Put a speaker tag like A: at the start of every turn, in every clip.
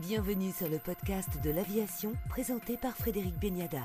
A: Bienvenue sur le podcast de l'aviation présenté par Frédéric Beniada.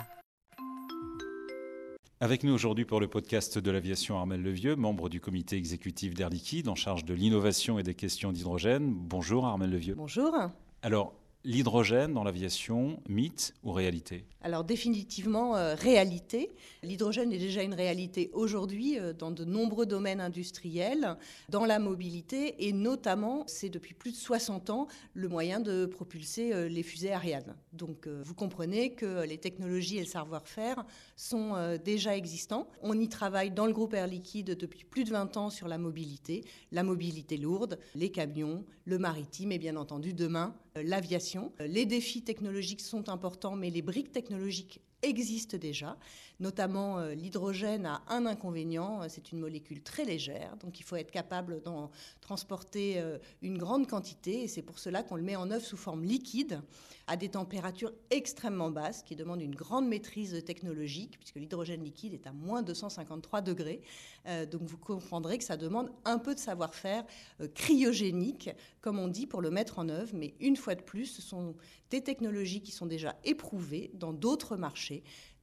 B: Avec nous aujourd'hui pour le podcast de l'aviation Armel Levieux, membre du comité exécutif d'Air Liquide en charge de l'innovation et des questions d'hydrogène. Bonjour Armel Levieux.
C: Bonjour.
B: Alors, L'hydrogène dans l'aviation, mythe ou réalité?
C: Alors définitivement euh, réalité. L'hydrogène est déjà une réalité aujourd'hui euh, dans de nombreux domaines industriels, dans la mobilité et notamment, c'est depuis plus de 60 ans, le moyen de propulser euh, les fusées Ariane. Donc vous comprenez que les technologies et le savoir-faire sont déjà existants. On y travaille dans le groupe Air Liquide depuis plus de 20 ans sur la mobilité, la mobilité lourde, les camions, le maritime et bien entendu demain l'aviation. Les défis technologiques sont importants, mais les briques technologiques existent déjà. Notamment, euh, l'hydrogène a un inconvénient, euh, c'est une molécule très légère, donc il faut être capable d'en transporter euh, une grande quantité, et c'est pour cela qu'on le met en œuvre sous forme liquide, à des températures extrêmement basses, qui demandent une grande maîtrise technologique, puisque l'hydrogène liquide est à moins 253 degrés. donc vous comprendrez que ça demande un peu de savoir-faire cryogénique, comme on dit, pour le mettre en œuvre, mais une fois de plus, ce sont des technologies qui sont déjà éprouvées dans d'autres marchés.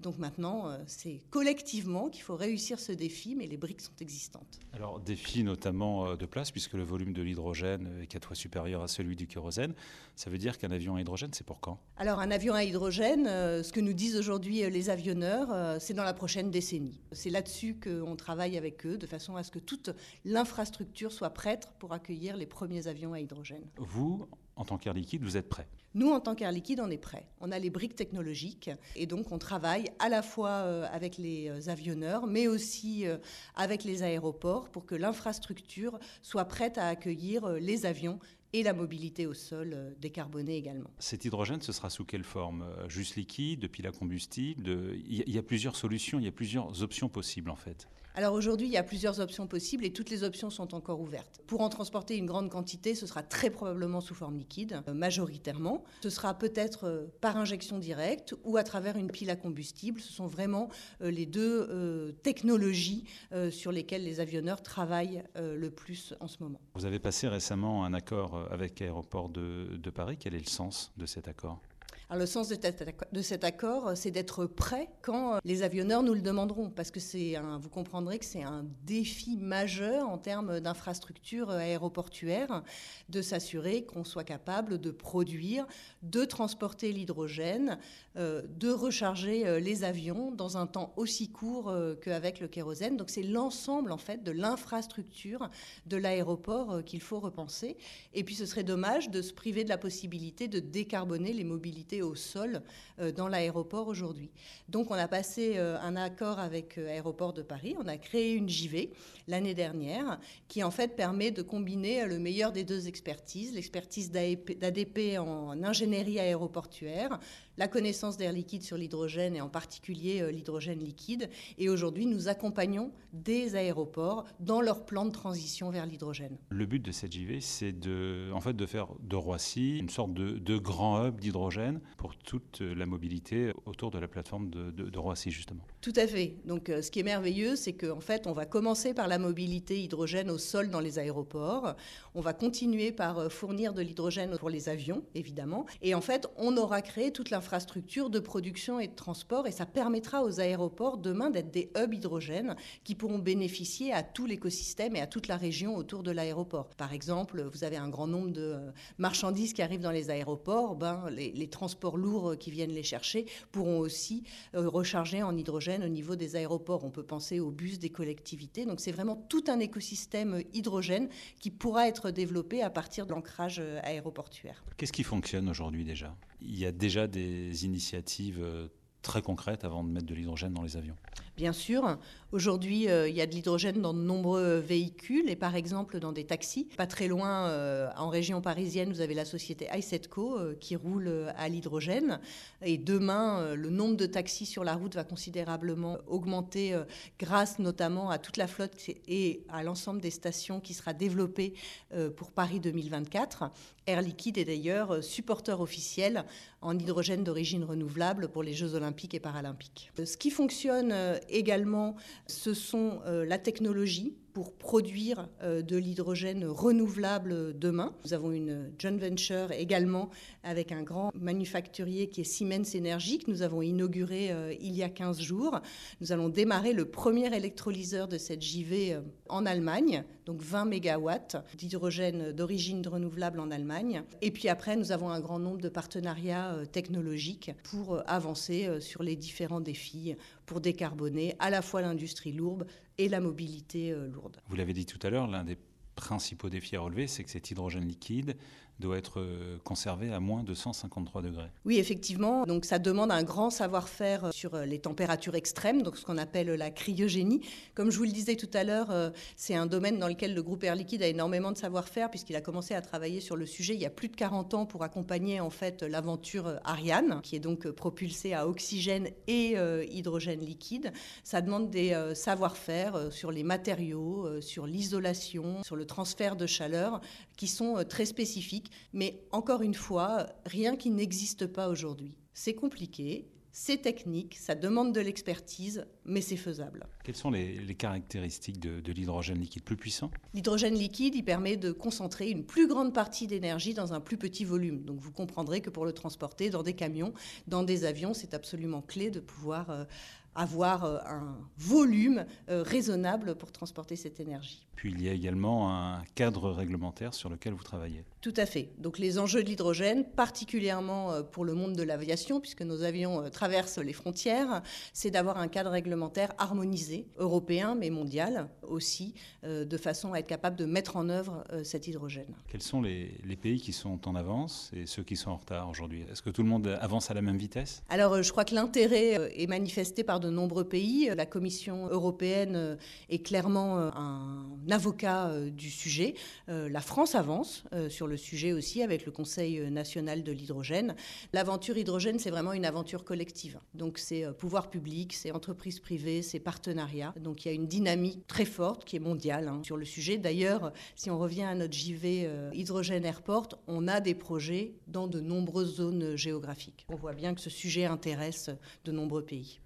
C: Donc maintenant, euh, c'est collectivement qu'il faut réussir ce défi, mais les briques sont existantes.
B: Alors, défi notamment euh, de place, puisque le volume de l'hydrogène est quatre fois supérieur à celui du kérosène. Ça veut dire qu'un avion à hydrogène, c'est pour quand?
C: Alors, un avion à hydrogène, euh, ce que nous disent aujourd'hui les avionneurs, c'est dans la prochaine décennie. C'est là-dessus qu'on travaille avec eux, de façon à ce que toute l'infrastructure soit prête pour accueillir les premiers avions à hydrogène.
B: Vous, en tant qu'Air Liquide, vous êtes prêt?
C: Nous, en tant qu'Air Liquide, on est prêt. On a les briques technologiques et donc on travaille à la fois euh, avec les euh, avionneurs, mais aussi euh, avec les aéroports pour que l'infrastructure soit prête à accueillir les avions et la mobilité au sol décarbonée également.
B: Cet hydrogène, ce sera sous quelle forme Juste liquide, depuis la combustible Il y a plusieurs solutions, il y a plusieurs options possibles en fait.
C: Alors aujourd'hui, il y a plusieurs options possibles et toutes les options sont encore ouvertes. Pour en transporter une grande quantité, ce sera très probablement sous forme liquide, euh, majoritairement. Ce sera peut-être euh, par injection directe ou à travers une pile à combustible. Ce sont vraiment euh, les deux technologies sur lesquelles les avionneurs travaillent le plus en ce moment.
B: Vous avez passé récemment un accord avec Aéroport de, de Paris. Quel est le sens de cet accord?
C: Le sens de cet accord, c'est d'être prêt quand les avionneurs nous le demanderont, parce que c'est vous comprendrez que c'est un défi majeur en termes d'infrastructures aéroportuaires, de s'assurer qu'on soit capable de produire, de transporter l'hydrogène, euh, de recharger euh, les avions dans un temps aussi court euh, qu'avec le kérosène. Donc c'est l'ensemble en fait de l'infrastructure de l'aéroport qu'il faut repenser. Et puis ce serait dommage de se priver de la possibilité de décarboner les mobilités au sol euh, dans l'aéroport aujourd'hui. Donc on a passé euh, un accord avec euh, Aéroport de Paris, on a créé une JV l'année dernière qui en fait permet de combiner le meilleur des deux expertises, l'expertise d'ADP en ingénierie aéroportuaire, la connaissance d'Air Liquide sur l'hydrogène et en particulier l'hydrogène liquide. Et aujourd'hui, nous accompagnons des aéroports dans leur plan de transition vers l'hydrogène.
B: Le but de cette JV, c'est de, faire de Roissy une sorte de grand hub d'hydrogène pour toute la mobilité autour de la plateforme de, Roissy, justement.
C: Tout à fait. Donc, euh, ce qui est merveilleux, c'est qu'en fait, on va commencer par la mobilité hydrogène au sol dans les aéroports. On va continuer par euh, fournir de l'hydrogène pour les avions, évidemment. Et en fait, on aura créé toute l'infrastructure de production et de transport. Et ça permettra aux aéroports demain d'être des hubs hydrogène qui pourront bénéficier à tout l'écosystème et à toute la région autour de l'aéroport. Par exemple, vous avez un grand nombre de euh, marchandises qui arrivent dans les aéroports. Ben, les, les transports lourds qui viennent les chercher pourront aussi recharger en hydrogène au niveau des aéroports. On peut penser aux bus des collectivités. Donc c'est vraiment tout un écosystème hydrogène qui pourra être développé à partir de l'ancrage aéroportuaire.
B: Qu'est-ce qui fonctionne aujourd'hui déjà? Il y a déjà des initiatives euh, très concrètes avant de mettre de l'hydrogène dans les avions
C: Bien sûr, aujourd'hui, euh, il y a de l'hydrogène dans de nombreux véhicules et par exemple dans des taxis. Pas très loin, euh, en région parisienne, vous avez la société iSetco euh, qui roule à l'hydrogène. Et demain, le nombre de taxis sur la route va considérablement augmenter grâce notamment à toute la flotte et à l'ensemble des stations qui sera développée pour Paris 2024. Air Liquide est d'ailleurs supporteur officiel en hydrogène d'origine renouvelable pour les Jeux olympiques et paralympiques. Ce qui fonctionne également, ce sont la technologie pour produire de l'hydrogène renouvelable demain. Nous avons une joint venture également avec un grand manufacturier qui est Siemens Energy que nous avons inauguré il y a 15 jours. Nous allons démarrer le premier électrolyseur de cette JV en Allemagne, donc 20 MW d'hydrogène d'origine renouvelable en Allemagne. Et puis après, nous avons un grand nombre de partenariats euh, technologiques pour euh, avancer euh, sur les différents défis pour décarboner à la fois l'industrie lourde et la mobilité lourde.
B: Vous l'avez dit tout à l'heure, l'un des principaux défis à relever, c'est que cet hydrogène liquide doit être euh, conservé à moins de 153 degrés.
C: Oui, effectivement. Donc ça demande un grand savoir-faire euh, sur euh, les températures extrêmes, donc ce qu'on appelle la cryogénie. Comme je vous le disais tout à l'heure, c'est un domaine dans lequel le groupe Air Liquide a énormément de savoir-faire puisqu'il a commencé à travailler sur le sujet il y a plus de 40 ans pour accompagner en fait l'aventure Ariane, qui est donc propulsée à oxygène et hydrogène liquide. Ça demande des savoir-faire sur les matériaux, sur l'isolation, sur le transfert de chaleur qui sont très spécifiques mais encore une fois, rien qui n'existe pas aujourd'hui. C'est compliqué, c'est technique, ça demande de l'expertise, mais c'est faisable.
B: Quelles sont les, caractéristiques de, de l'hydrogène liquide plus puissant?
C: L'hydrogène liquide, il permet de concentrer une plus grande partie d'énergie dans un plus petit volume. Donc vous comprendrez que pour le transporter dans des camions, dans des avions, c'est absolument clé de pouvoir euh, avoir euh, un volume euh, raisonnable pour transporter cette énergie.
B: Puis il y a également un cadre réglementaire sur lequel vous travaillez.
C: Tout à fait. Donc les enjeux de l'hydrogène, particulièrement euh, pour le monde de l'aviation, puisque nos avions traversent les frontières, c'est d'avoir un cadre réglementaire harmonisé, européen mais mondial aussi, de façon à être capable de mettre en œuvre cet hydrogène.
B: Quels sont les, les pays qui sont en avance et ceux qui sont en retard aujourd'hui? Est-ce que tout le monde avance à la même vitesse?
C: Alors je crois que l'intérêt est manifesté par de nombreux pays. La Commission européenne euh, est clairement euh, un avocat euh, du sujet. La France avance sur le sujet aussi avec le Conseil national de l'hydrogène. L'aventure hydrogène, c'est vraiment une aventure collective. Donc c'est pouvoir public, c'est entreprises privées, c'est partenariats. Donc il y a une dynamique très forte qui est mondiale hein, sur le sujet. D'ailleurs, si on revient à notre JV Hydrogène Airport, on a des projets dans de nombreuses zones géographiques. On voit bien que ce sujet intéresse de nombreux pays.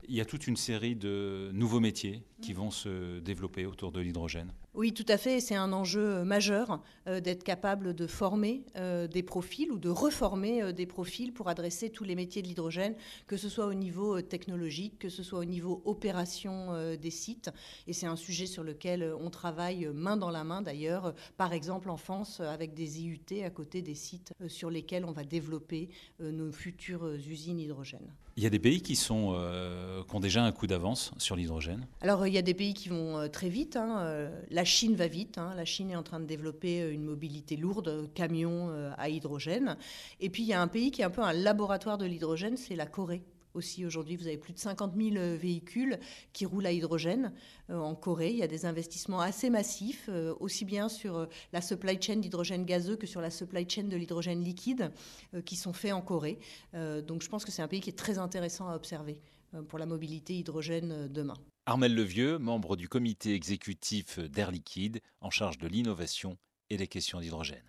B: Une série de nouveaux métiers qui vont se développer autour de l'hydrogène.
C: Oui, tout à fait. C'est un enjeu majeur euh, d'être capable de former euh, des profils ou de reformer euh, des profils pour adresser tous les métiers de l'hydrogène, que ce soit au niveau technologique, que ce soit au niveau opération des sites. Et c'est un sujet sur lequel on travaille main dans la main d'ailleurs, par exemple en France, avec des IUT à côté des sites sur lesquels on va développer nos futures usines hydrogène.
B: Il y a des pays qui, sont, qui ont déjà un coup d'avance sur l'hydrogène
C: Alors il y a des pays qui vont très vite. Hein. La Chine va vite. Hein. La Chine est en train de développer euh, une mobilité lourde, camion euh, à hydrogène. Et puis il y a un pays qui est un peu un laboratoire de l'hydrogène, c'est la Corée aussi aujourd'hui, vous avez plus de 50 000 euh, véhicules qui roulent à hydrogène en Corée. Il y a des investissements assez massifs, aussi bien sur la supply chain d'hydrogène gazeux que sur la supply chain de l'hydrogène liquide, qui sont faits en Corée. donc je pense que c'est un pays qui est très intéressant à observer pour la mobilité hydrogène demain.
D: Armel Levieux, membre du comité exécutif d'Air Liquide, en charge de l'innovation et des questions d'hydrogène.